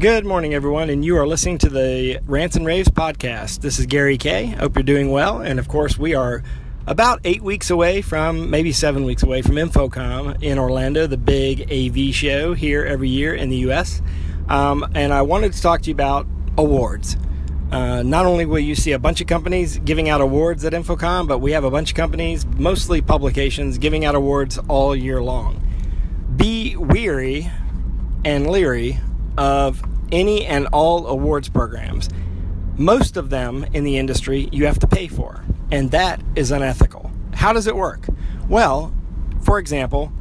Good morning, everyone, and you are listening to the Rants and Raves podcast. This is Gary Kayye. Hope you're doing well, and of course, we are about eight weeks away from, maybe seven weeks away from InfoComm in Orlando, the big AV show here every year in the U.S. Um, and I wanted to talk to you about awards. Uh, not only will you see a bunch of companies giving out awards at InfoComm, but we have a bunch of companies, mostly publications, giving out awards all year long. Be weary and leery of any and all awards programs. Most of them in the industry you have to pay for, and that is unethical. How does it work? Well, for example,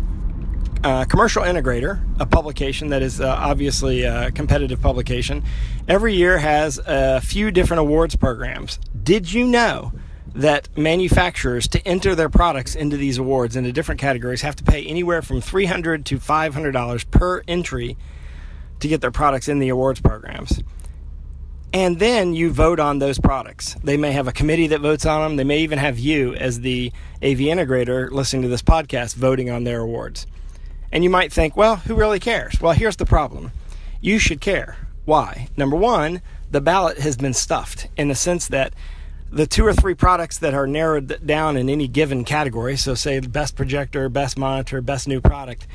uh, Commercial Integrator, a publication that is uh, obviously a competitive publication, every year has a few different awards programs. Did you know that manufacturers, to enter their products into these awards into different categories, have to pay anywhere from 300 to $500 per entry to get their products in the awards programs. And then you vote on those products. They may have a committee that votes on them. They may even have you, as the AV integrator listening to this podcast, voting on their awards. And you might think, well, who really cares? Well, here's the problem you should care. Why? Number one, the ballot has been stuffed in the sense that the two or three products that are narrowed down in any given category, so say best projector, best monitor, best new product,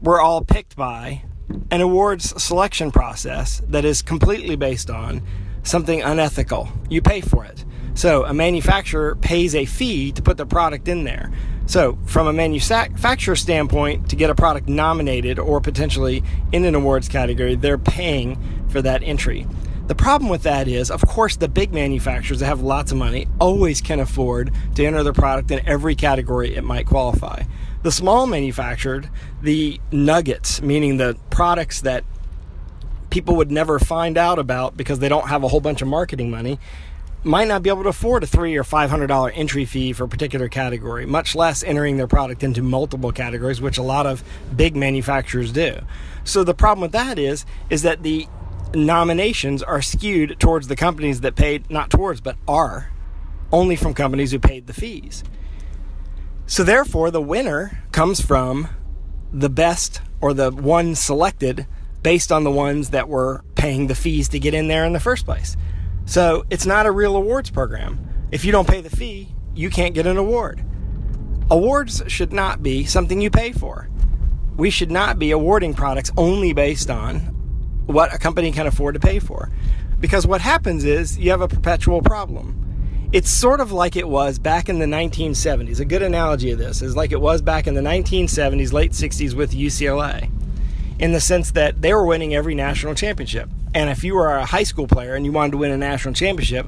were all picked by an awards selection process that is completely based on something unethical. You pay for it. So a manufacturer pays a fee to put the product in there. So, from a manufacturer standpoint, to get a product nominated or potentially in an awards category, they're paying for that entry. The problem with that is, of course, the big manufacturers that have lots of money always can afford to enter their product in every category it might qualify. The small manufactured, the nuggets, meaning the products that people would never find out about because they don't have a whole bunch of marketing money, might not be able to afford a three or five hundred dollar entry fee for a particular category, much less entering their product into multiple categories, which a lot of big manufacturers do. So the problem with that is is that the nominations are skewed towards the companies that paid not towards but are only from companies who paid the fees. So therefore, the winner comes from the best or the one selected based on the ones that were paying the fees to get in there in the first place. So it's not a real awards program. If you don't pay the fee, you can't get an award. Awards should not be something you pay for. We should not be awarding products only based on what a company can afford to pay for. Because what happens is you have a perpetual problem it's sort of like it was back in the 1970s. A good analogy of this is like it was back in the 1970s, late 60s with UCLA, in the sense that they were winning every national championship. And if you were a high school player and you wanted to win a national championship,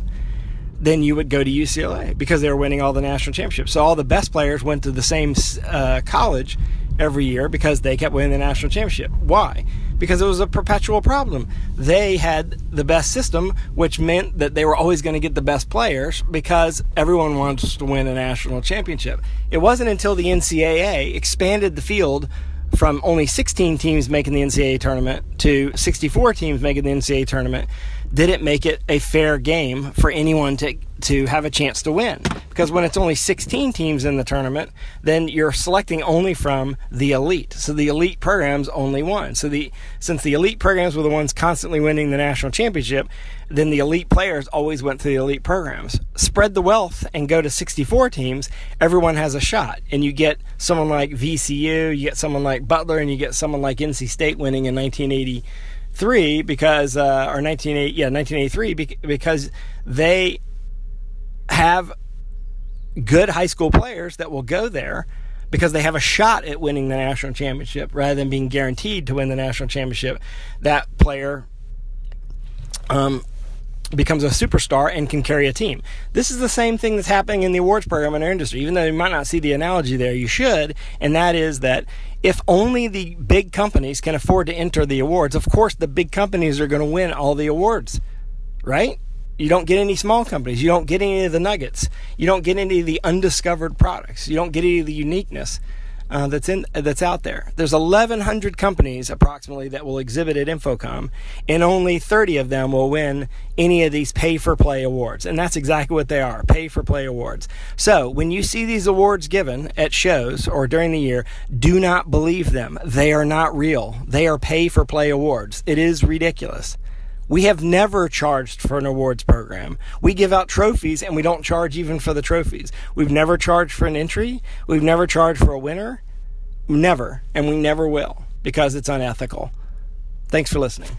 then you would go to UCLA because they were winning all the national championships. So all the best players went to the same uh, college every year because they kept winning the national championship. Why? Because it was a perpetual problem. They had the best system, which meant that they were always going to get the best players because everyone wants to win a national championship. It wasn't until the NCAA expanded the field from only 16 teams making the NCAA tournament to 64 teams making the NCAA tournament did it make it a fair game for anyone to to have a chance to win? Because when it's only 16 teams in the tournament, then you're selecting only from the elite. So the elite programs only won. So the since the elite programs were the ones constantly winning the national championship, then the elite players always went to the elite programs. Spread the wealth and go to 64 teams, everyone has a shot. And you get someone like VCU, you get someone like Butler, and you get someone like NC State winning in 1980 three because uh, or 1980 yeah 1983 because they have good high school players that will go there because they have a shot at winning the national championship rather than being guaranteed to win the national championship. That player um, becomes a superstar and can carry a team. This is the same thing that's happening in the awards program in our industry. Even though you might not see the analogy there, you should, and that is that if only the big companies can afford to enter the awards, of course the big companies are going to win all the awards, right? You don't get any small companies. You don't get any of the nuggets. You don't get any of the undiscovered products. You don't get any of the uniqueness uh, that's in that's out there. There's 1,100 companies approximately that will exhibit at InfoComm, and only 30 of them will win any of these pay for play awards, and that's exactly what they are: pay for play awards. So when you see these awards given at shows or during the year, do not believe them. They are not real. They are pay for play awards. It is ridiculous. We have never charged for an awards program. We give out trophies and we don't charge even for the trophies. We've never charged for an entry. We've never charged for a winner. Never. And we never will because it's unethical. Thanks for listening.